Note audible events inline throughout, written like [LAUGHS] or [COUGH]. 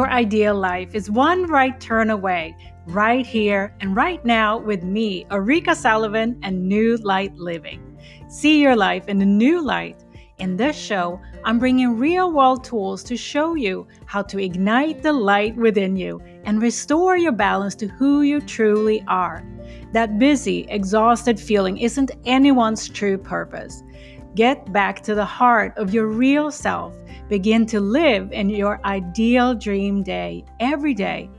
your ideal life is one right turn away, right here and right now with me, Ulrika Sullivan, and New Light Living. See your life in a new light. In this show, I'm bringing real world tools to show you how to ignite the light within you and restore your balance to who you truly are. That busy, exhausted feeling isn't anyone's true purpose. Get back to the heart of your real self. Begin to live in your ideal dream day every day.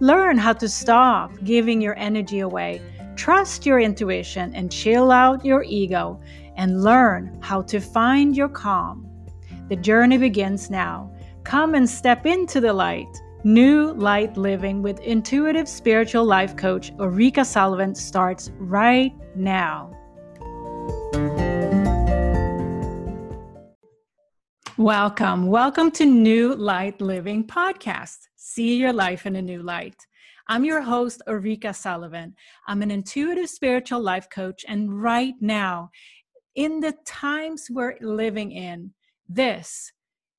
Learn how to stop giving your energy away. Trust your intuition and chill out your ego and learn how to find your calm. The journey begins now. Come and step into the light. New Light Living with intuitive spiritual life coach Ulrika Sullivan starts right now. Welcome. Welcome to New Light Living Podcast. See your life in a new light. I'm your host, Ulrika Sullivan. I'm an intuitive spiritual life coach, and right now, in the times we're living in, this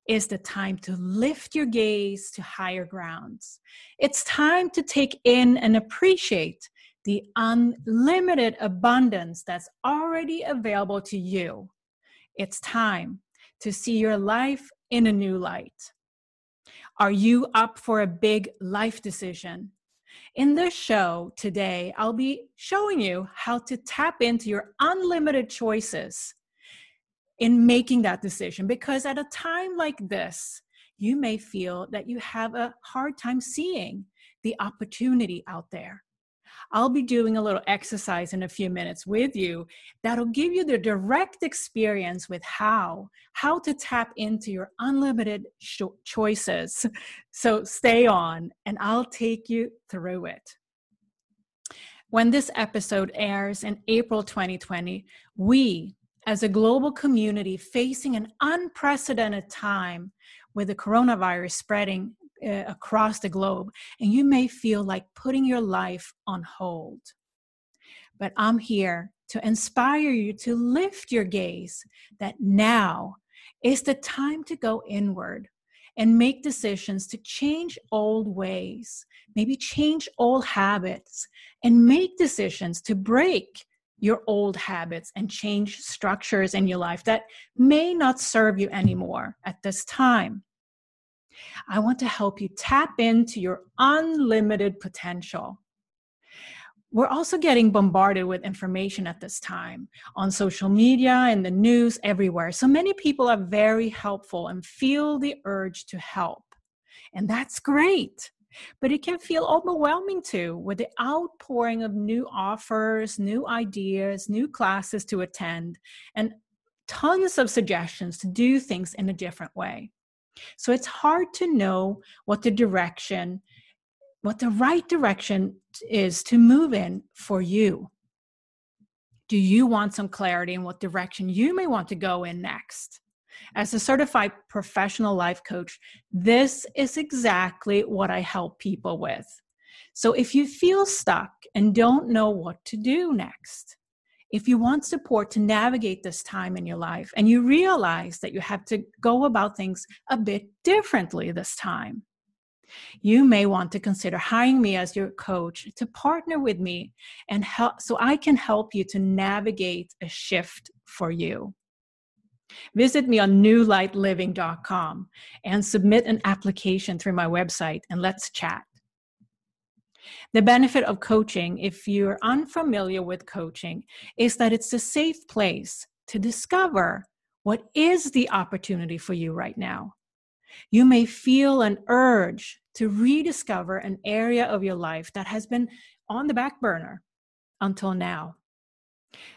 is the time to lift your gaze to higher grounds. It's time to take in and appreciate the unlimited abundance that's already available to you. It's time to see your life in a new light. Are you up for a big life decision? In this show today, I'll be showing you how to tap into your unlimited choices in making that decision because at a time like this, you may feel that you have a hard time seeing the opportunity out there. I'll be doing a little exercise in a few minutes with you that'll give you the direct experience with how how to tap into your unlimited cho- choices. So stay on and I'll take you through it. When this episode airs in April 2020, we as a global community facing an unprecedented time with the coronavirus spreading uh, across the globe, and you may feel like putting your life on hold. But I'm here to inspire you to lift your gaze that now is the time to go inward and make decisions to change old ways, maybe change old habits, and make decisions to break your old habits and change structures in your life that may not serve you anymore at this time. I want to help you tap into your unlimited potential. We're also getting bombarded with information at this time on social media and the news everywhere. So many people are very helpful and feel the urge to help. And that's great. But it can feel overwhelming too with the outpouring of new offers, new ideas, new classes to attend, and tons of suggestions to do things in a different way. So it's hard to know what the direction, what the right direction is to move in for you. Do you want some clarity in what direction you may want to go in next? As a certified professional life coach, this is exactly what I help people with. So if you feel stuck and don't know what to do next, if you want support to navigate this time in your life and you realize that you have to go about things a bit differently this time, you may want to consider hiring me as your coach to partner with me and help so I can help you to navigate a shift for you. Visit me on newlightliving.com and submit an application through my website and let's chat. The benefit of coaching, if you're unfamiliar with coaching, is that it's a safe place to discover what is the opportunity for you right now. You may feel an urge to rediscover an area of your life that has been on the back burner until now.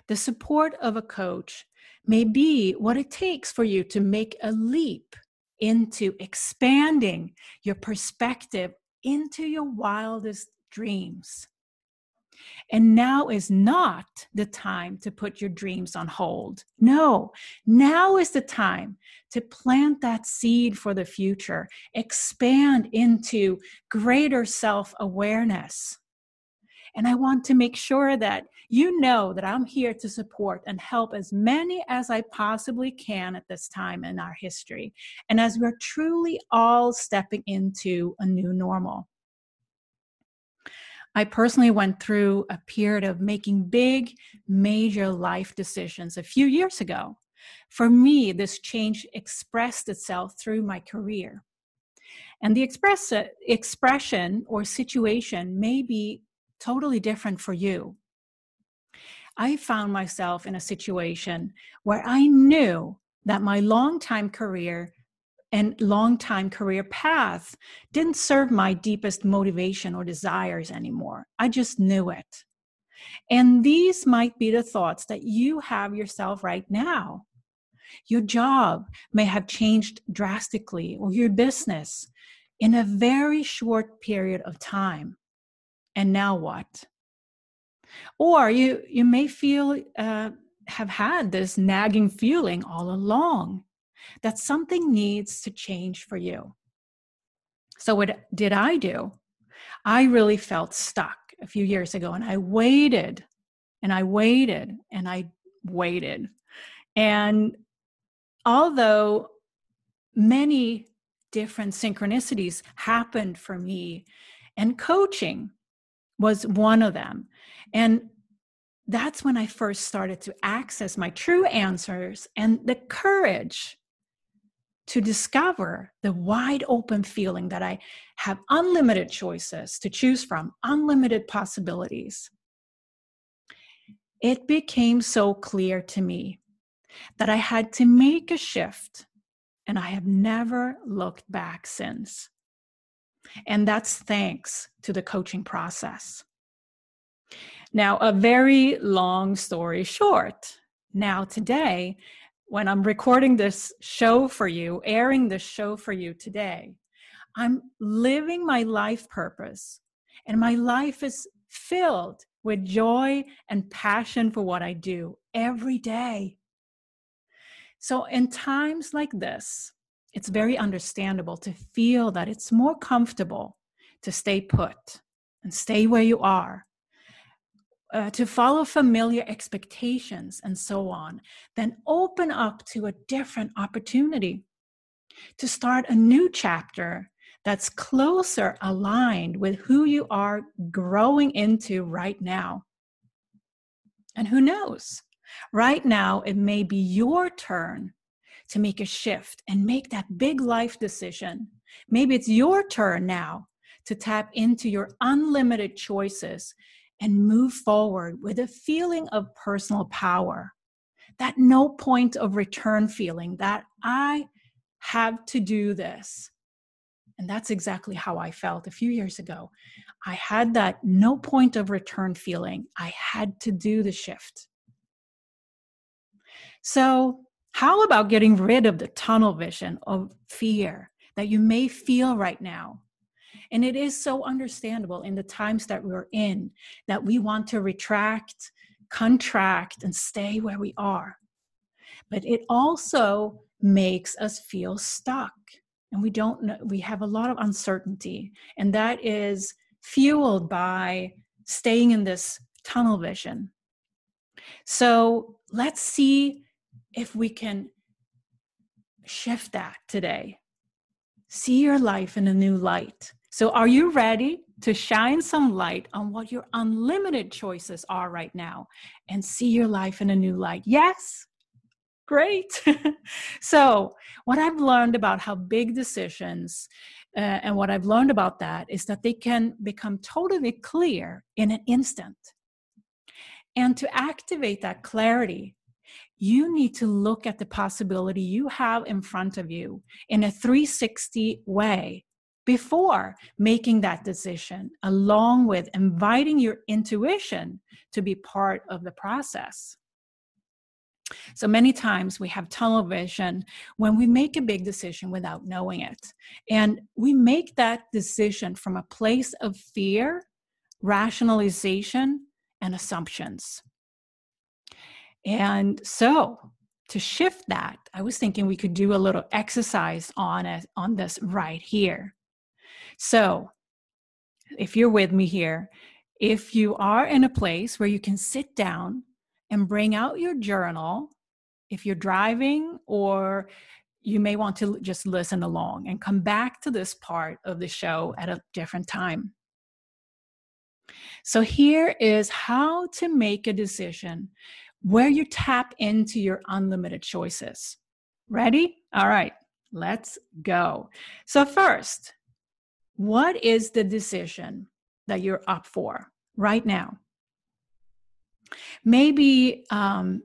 The support of a coach may be what it takes for you to make a leap into expanding your perspective into your wildest dreams. And now is not the time to put your dreams on hold. No, now is the time to plant that seed for the future, expand into greater self awareness. And I want to make sure that you know that I'm here to support and help as many as I possibly can at this time in our history. And as we're truly all stepping into a new normal. I personally went through a period of making big, major life decisions a few years ago. For me, this change expressed itself through my career. And the express, expression or situation may be totally different for you. I found myself in a situation where I knew that my long-time career and long-time career path didn't serve my deepest motivation or desires anymore. I just knew it. And these might be the thoughts that you have yourself right now. Your job may have changed drastically, or your business in a very short period of time. And now what? Or you, you may feel, uh, have had this nagging feeling all along that something needs to change for you. So, what did I do? I really felt stuck a few years ago and I waited and I waited and I waited. And although many different synchronicities happened for me, and coaching was one of them. And that's when I first started to access my true answers and the courage to discover the wide open feeling that I have unlimited choices to choose from, unlimited possibilities. It became so clear to me that I had to make a shift, and I have never looked back since. And that's thanks to the coaching process. Now, a very long story short. Now, today, when I'm recording this show for you, airing this show for you today, I'm living my life purpose, and my life is filled with joy and passion for what I do every day. So, in times like this, it's very understandable to feel that it's more comfortable to stay put and stay where you are uh, to follow familiar expectations and so on, then open up to a different opportunity to start a new chapter that's closer aligned with who you are growing into right now. And who knows? Right now, it may be your turn to make a shift and make that big life decision. Maybe it's your turn now to tap into your unlimited choices and move forward with a feeling of personal power. That no point of return feeling that I have to do this. And that's exactly how I felt a few years ago. I had that no point of return feeling. I had to do the shift. So, how about getting rid of the tunnel vision of fear that you may feel right now? And it is so understandable in the times that we're in that we want to retract, contract, and stay where we are. But it also makes us feel stuck. And we don't know, we have a lot of uncertainty. And that is fueled by staying in this tunnel vision. So let's see if we can shift that today. See your life in a new light. So, are you ready to shine some light on what your unlimited choices are right now and see your life in a new light? Yes? Great. [LAUGHS] so, what I've learned about how big decisions uh, and what I've learned about that is that they can become totally clear in an instant. And to activate that clarity, you need to look at the possibility you have in front of you in a 360 way before making that decision, along with inviting your intuition to be part of the process. So many times we have tunnel vision when we make a big decision without knowing it. And we make that decision from a place of fear, rationalization, and assumptions. And so to shift that, I was thinking we could do a little exercise on it on this right here. So, if you're with me here, if you are in a place where you can sit down and bring out your journal, if you're driving or you may want to just listen along and come back to this part of the show at a different time. So, here is how to make a decision where you tap into your unlimited choices. Ready? All right, let's go. So, first, what is the decision that you're up for right now? Maybe um,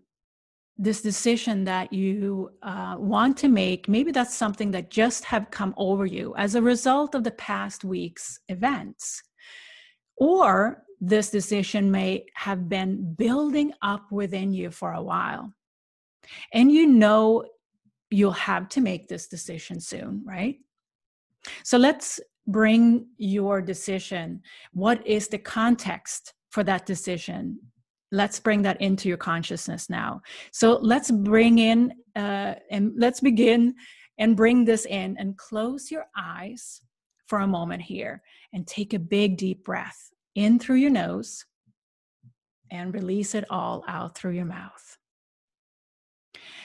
this decision that you uh, want to make maybe that's something that just have come over you as a result of the past week's events. Or this decision may have been building up within you for a while. And you know you'll have to make this decision soon right? So let's bring your decision. What is the context for that decision? Let's bring that into your consciousness now. So let's bring in uh, and let's begin and bring this in and close your eyes for a moment here and take a big deep breath in through your nose and release it all out through your mouth.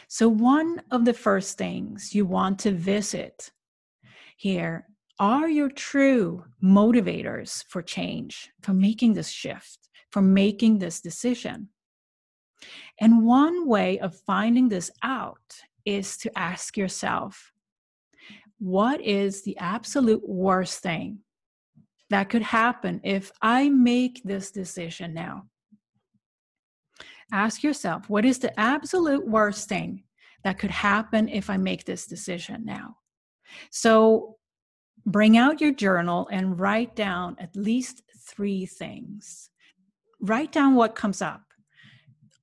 So one of the first things you want to visit here are your true motivators for change for making this shift for making this decision. And one way of finding this out is to ask yourself what is the absolute worst thing that could happen if I make this decision now? Ask yourself what is the absolute worst thing that could happen if I make this decision now? So bring out your journal and write down at least three things. Write down what comes up.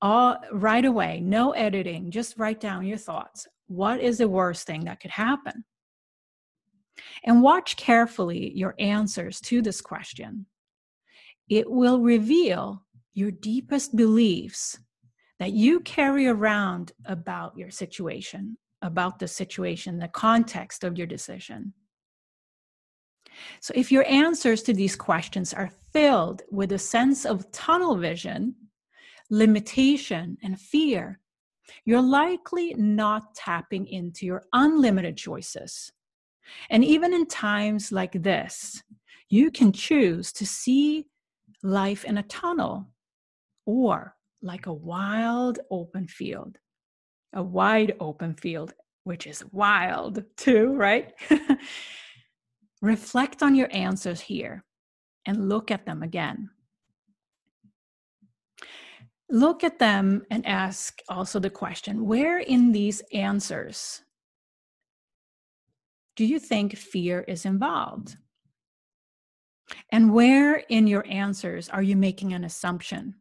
All right away no editing just write down your thoughts. What is the worst thing that could happen? And watch carefully your answers to this question. It will reveal your deepest beliefs that you carry around about your situation about the situation the context of your decision so, if your answers to these questions are filled with a sense of tunnel vision, limitation, and fear, you're likely not tapping into your unlimited choices. And even in times like this, you can choose to see life in a tunnel or like a wild open field, a wide open field, which is wild too, right? [LAUGHS] Reflect on your answers here and look at them again. Look at them and ask also the question where in these answers do you think fear is involved? And where in your answers are you making an assumption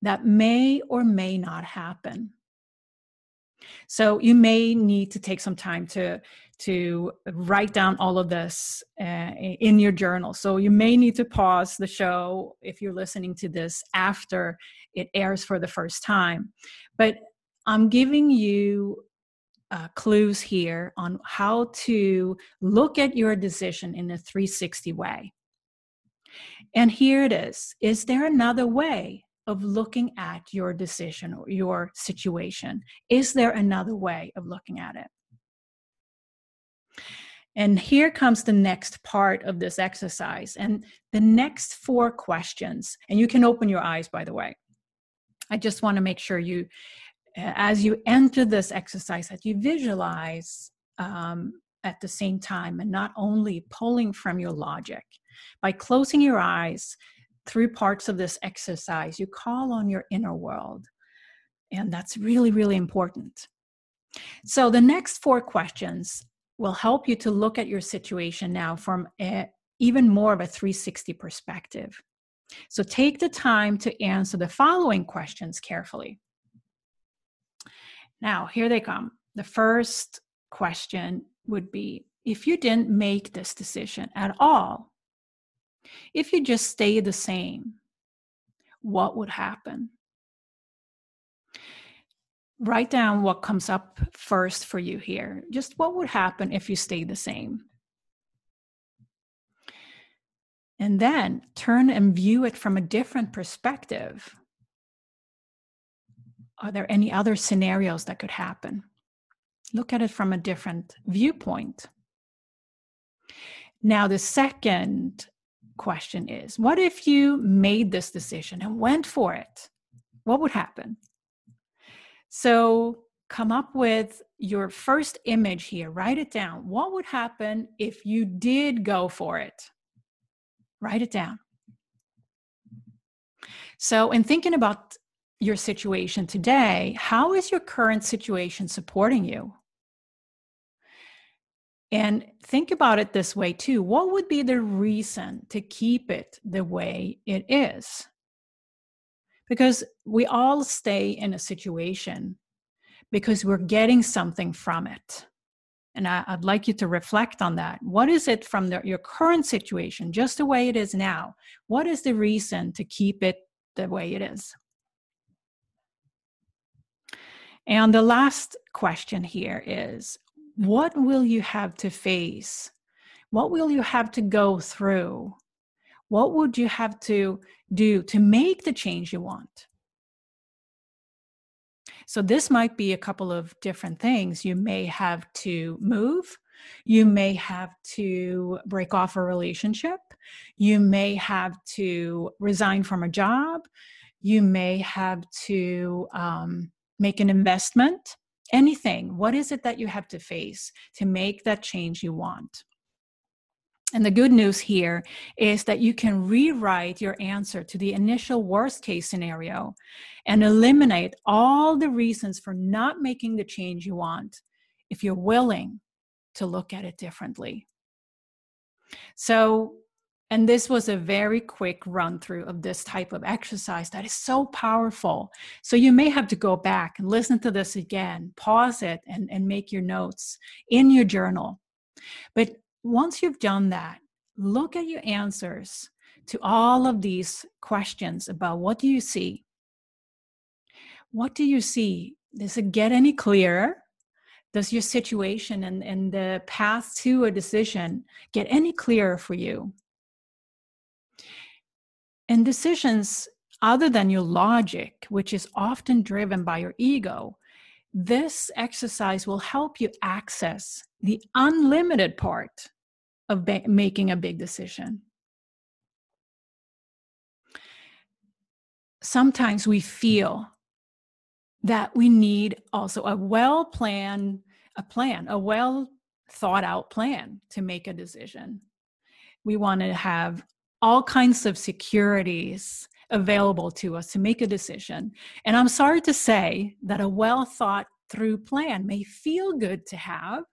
that may or may not happen? So you may need to take some time to to write down all of this uh, in your journal. So you may need to pause the show if you're listening to this after it airs for the first time. But I'm giving you uh, clues here on how to look at your decision in a 360 way. And here it is Is there another way of looking at your decision or your situation? Is there another way of looking at it? And here comes the next part of this exercise. And the next four questions, and you can open your eyes, by the way. I just want to make sure you, as you enter this exercise, that you visualize um, at the same time and not only pulling from your logic. By closing your eyes through parts of this exercise, you call on your inner world. And that's really, really important. So, the next four questions will help you to look at your situation now from a, even more of a 360 perspective. So take the time to answer the following questions carefully. Now, here they come. The first question would be if you didn't make this decision at all, if you just stay the same, what would happen? Write down what comes up first for you here. Just what would happen if you stay the same? and then turn and view it from a different perspective. Are there any other scenarios that could happen? Look at it from a different viewpoint. Now, the second question is what if you made this decision and went for it? What would happen? So, come up with your first image here, write it down. What would happen if you did go for it? Write it down. So, in thinking about your situation today, how is your current situation supporting you? And think about it this way too. What would be the reason to keep it the way it is? Because we all stay in a situation because we're getting something from it. And I, would like you to reflect on that. What is it from the, your current situation, just the way it is now? What is the reason to keep it the way it is? And the last question here is what will you have to face? What will you have to go through? What would you have to do to make the change you want? So, this might be a couple of different things. You may have to move. You may have to break off a relationship. You may have to resign from a job. You may have to um, make an investment anything what is it that you have to face to make that change you want and the good news here is that you can rewrite your answer to the initial worst case scenario and eliminate all the reasons for not making the change you want if you're willing to look at it differently. So, and this was a very quick run through of this type of exercise that is so powerful. So you may have to go back and listen to this again, pause it, and, and make your notes in your journal. But once you've done that, look at your answers to all of these questions about what do you see? What do you see? Does it get any clearer? Does your situation and, and the path to a decision get any clearer for you? And decisions other than your logic, which is often driven by your ego, this exercise will help you access the unlimited part of ba- making a big decision. Sometimes we feel that we need also a well planned a plan, a well thought out plan to make a decision. We want to have all kinds of securities available to us to make a decision. And I'm sorry to say that a well thought through plan may feel good to have,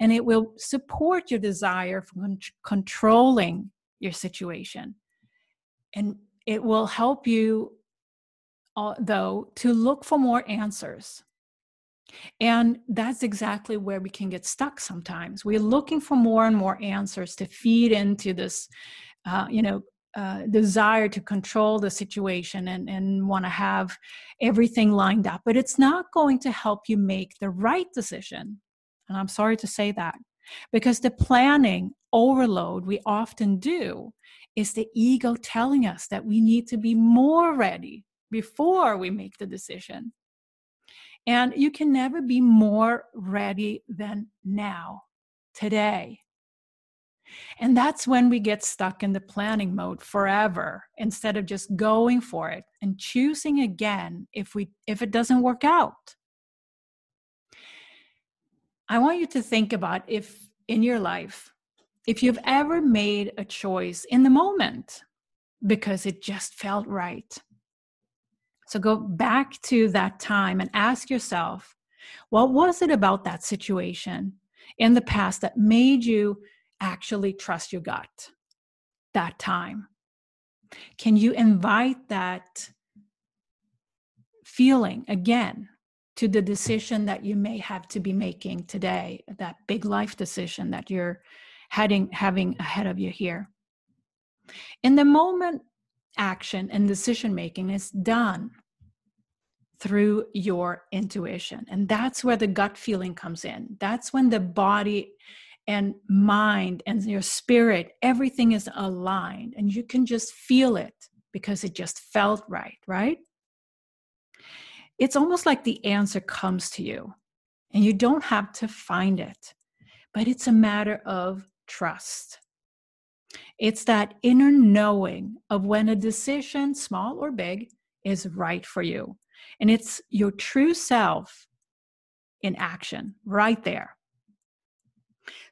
and it will support your desire for con- controlling your situation. And it will help you, uh, though, to look for more answers. And that's exactly where we can get stuck sometimes. We're looking for more and more answers to feed into this uh, you know, uh, desire to control the situation and, and want to have everything lined up, but it's not going to help you make the right decision. And I'm sorry to say that because the planning overload we often do is the ego telling us that we need to be more ready before we make the decision. And you can never be more ready than now, today. And that's when we get stuck in the planning mode forever instead of just going for it and choosing again if we if it doesn't work out. I want you to think about if in your life if you've ever made a choice in the moment because it just felt right. So go back to that time and ask yourself, what was it about that situation in the past that made you actually trust your gut that time? Can you invite that feeling again to the decision that you may have to be making today, that big life decision that you're heading having ahead of you here? In the moment, action and decision making is done through your intuition. And that's where the gut feeling comes in. That's when the body and mind and your spirit, everything is aligned and you can just feel it because it just felt right, right? It's almost like the answer comes to you and you don't have to find it, but it's a matter of trust. It's that inner knowing of when a decision, small or big, is right for you. And it's your true self in action right there.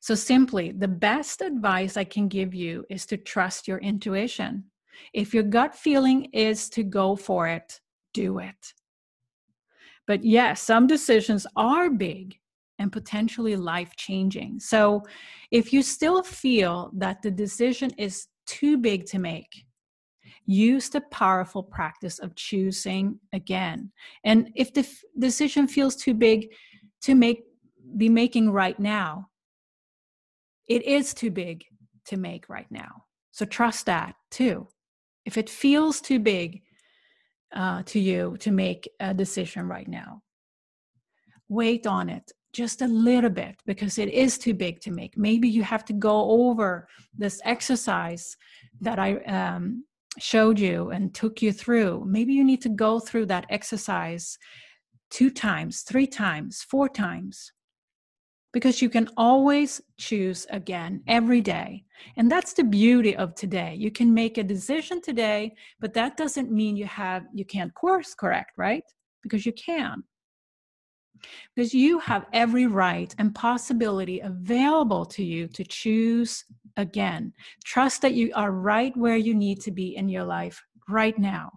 So, simply, the best advice I can give you is to trust your intuition. If your gut feeling is to go for it, do it. But yes, some decisions are big and potentially life changing. So, if you still feel that the decision is too big to make, use the powerful practice of choosing again. And if the f- decision feels too big to make be making right now, it is too big to make right now. So trust that too. If it feels too big uh, to you to make a decision right now, wait on it just a little bit because it is too big to make. Maybe you have to go over this exercise that I um, showed you and took you through. Maybe you need to go through that exercise two times, three times, four times because you can always choose again every day. And that's the beauty of today. You can make a decision today, but that doesn't mean you have you can't course correct, right? Because you can. Because you have every right and possibility available to you to choose again. Trust that you are right where you need to be in your life right now.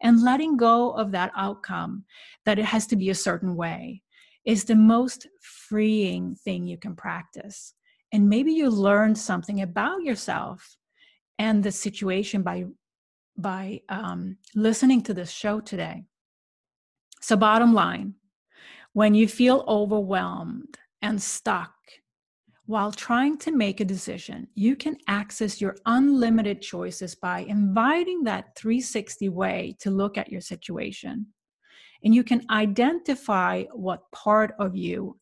And letting go of that outcome, that it has to be a certain way, is the most freeing thing you can practice. And maybe you learned something about yourself and the situation by by um, listening to this show today. So, bottom line, when you feel overwhelmed and stuck while trying to make a decision, you can access your unlimited choices by inviting that 360 way to look at your situation and you can identify what part of you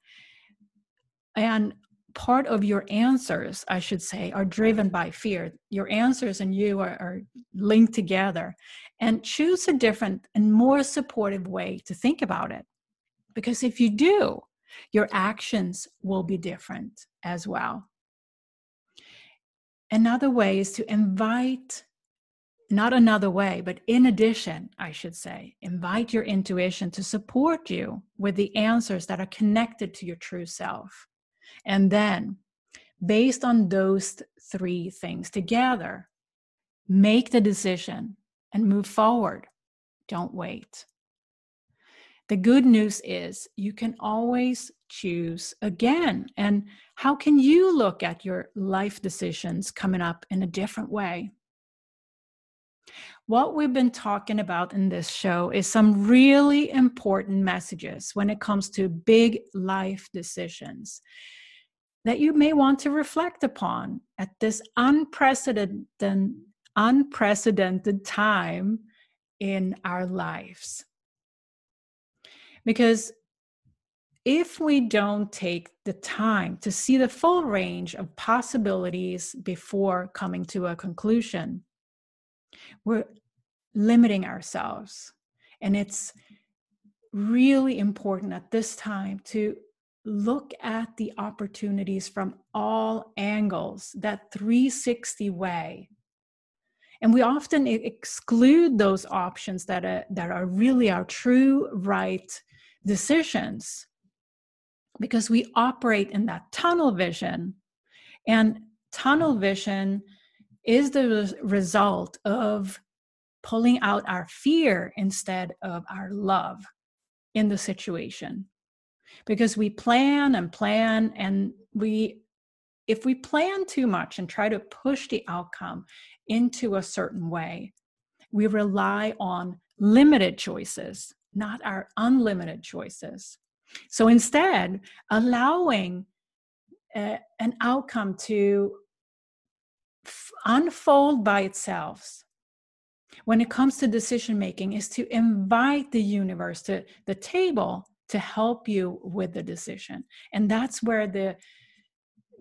and part of your answers i should say are driven by fear. Your answers and you are, are, linked together. And choose a different and more supportive way to think about it. Because if you do your actions will be different as well. Another way is to invite not another way, but in addition, I should say, invite your intuition to support you with the answers that are connected to your true self. And then, based on those three things together, make the decision and move forward. Don't wait. The good news is you can always choose again. And how can you look at your life decisions coming up in a different way? What we've been talking about in this show is some really important messages when it comes to big life decisions that you may want to reflect upon at this unprecedented unprecedented time in our lives. Because if we don't take the time to see the full range of possibilities before coming to a conclusion, we're limiting ourselves. And it's really important at this time to look at the opportunities from all angles, that 360 way. And we often exclude those options that are, that are really our true right decisions because we operate in that tunnel vision. And tunnel vision is the result of pulling out our fear instead of our love in the situation. Because we plan and plan and we if we plan too much and try to push the outcome into a certain way we rely on limited choices not our unlimited choices. So instead allowing uh, an outcome to unfold by itself when it comes to decision making is to invite the universe to the table to help you with the decision and that's where the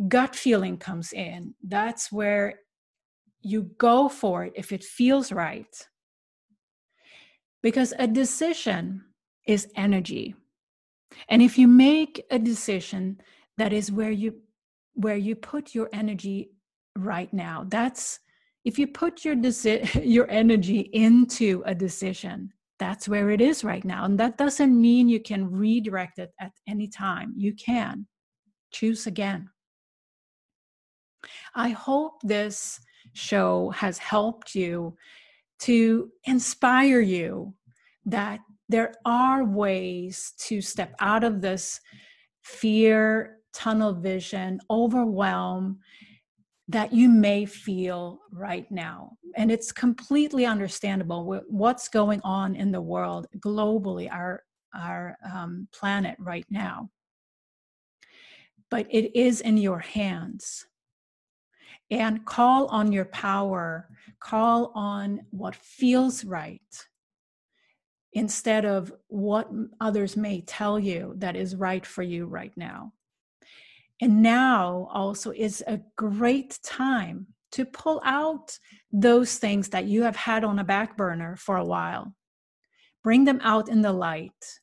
gut feeling comes in. That's where you go for it if it feels right. Because a decision is energy. And if you make a decision that is where you where you put your energy right now, that's if you put your deci- [LAUGHS] your energy into a decision, that's where it is right now. And that doesn't mean you can redirect it at any time. You can choose again. I hope this show has helped you to inspire you that there are ways to step out of this fear, tunnel vision, overwhelm that you may feel right now. And it's completely understandable what's going on in the world globally, our, our um, planet right now. But it is in your hands and call on your power, call on what feels right instead of what others may tell you that is right for you right now. And now also is a great time to pull out those things that you have had on a back burner for a while. Bring them out in the light.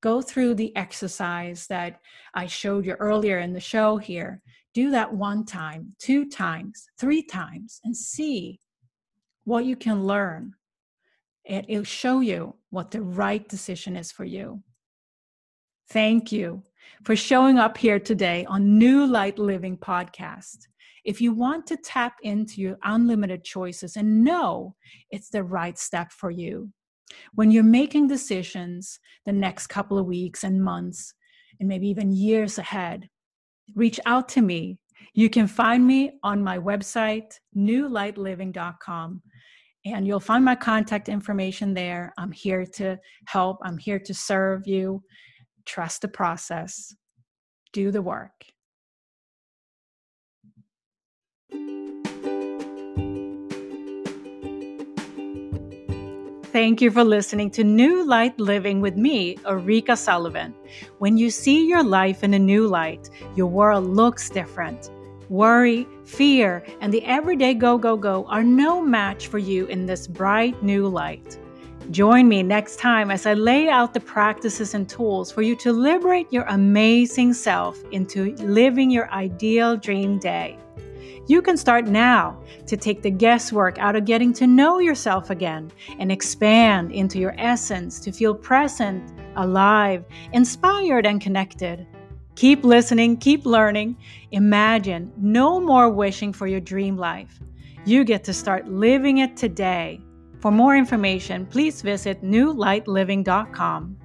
Go through the exercise that I showed you earlier in the show here do that one time, two times, three times, and see what you can learn. It'll show you what the right decision is for you. Thank you for showing up here today on New Light Living Podcast. If you want to tap into your unlimited choices and know it's the right step for you, when you're making decisions the next couple of weeks and months, and maybe even years ahead, reach out to me. You can find me on my website, newlightliving.com, and you'll find my contact information there. I'm here to help, I'm here to serve you. Trust the process, do the work. Thank you for listening to New Light Living with me, Ulrika Sullivan. When you see your life in a new light, your world looks different. Worry, fear, and the everyday go, go, go are no match for you in this bright new light. Join me next time as I lay out the practices and tools for you to liberate your amazing self into living your ideal dream day. You can start now to take the guesswork out of getting to know yourself again and expand into your essence to feel present, alive, inspired, and connected. Keep listening, keep learning. Imagine no more wishing for your dream life. You get to start living it today. For more information, please visit newlightliving.com.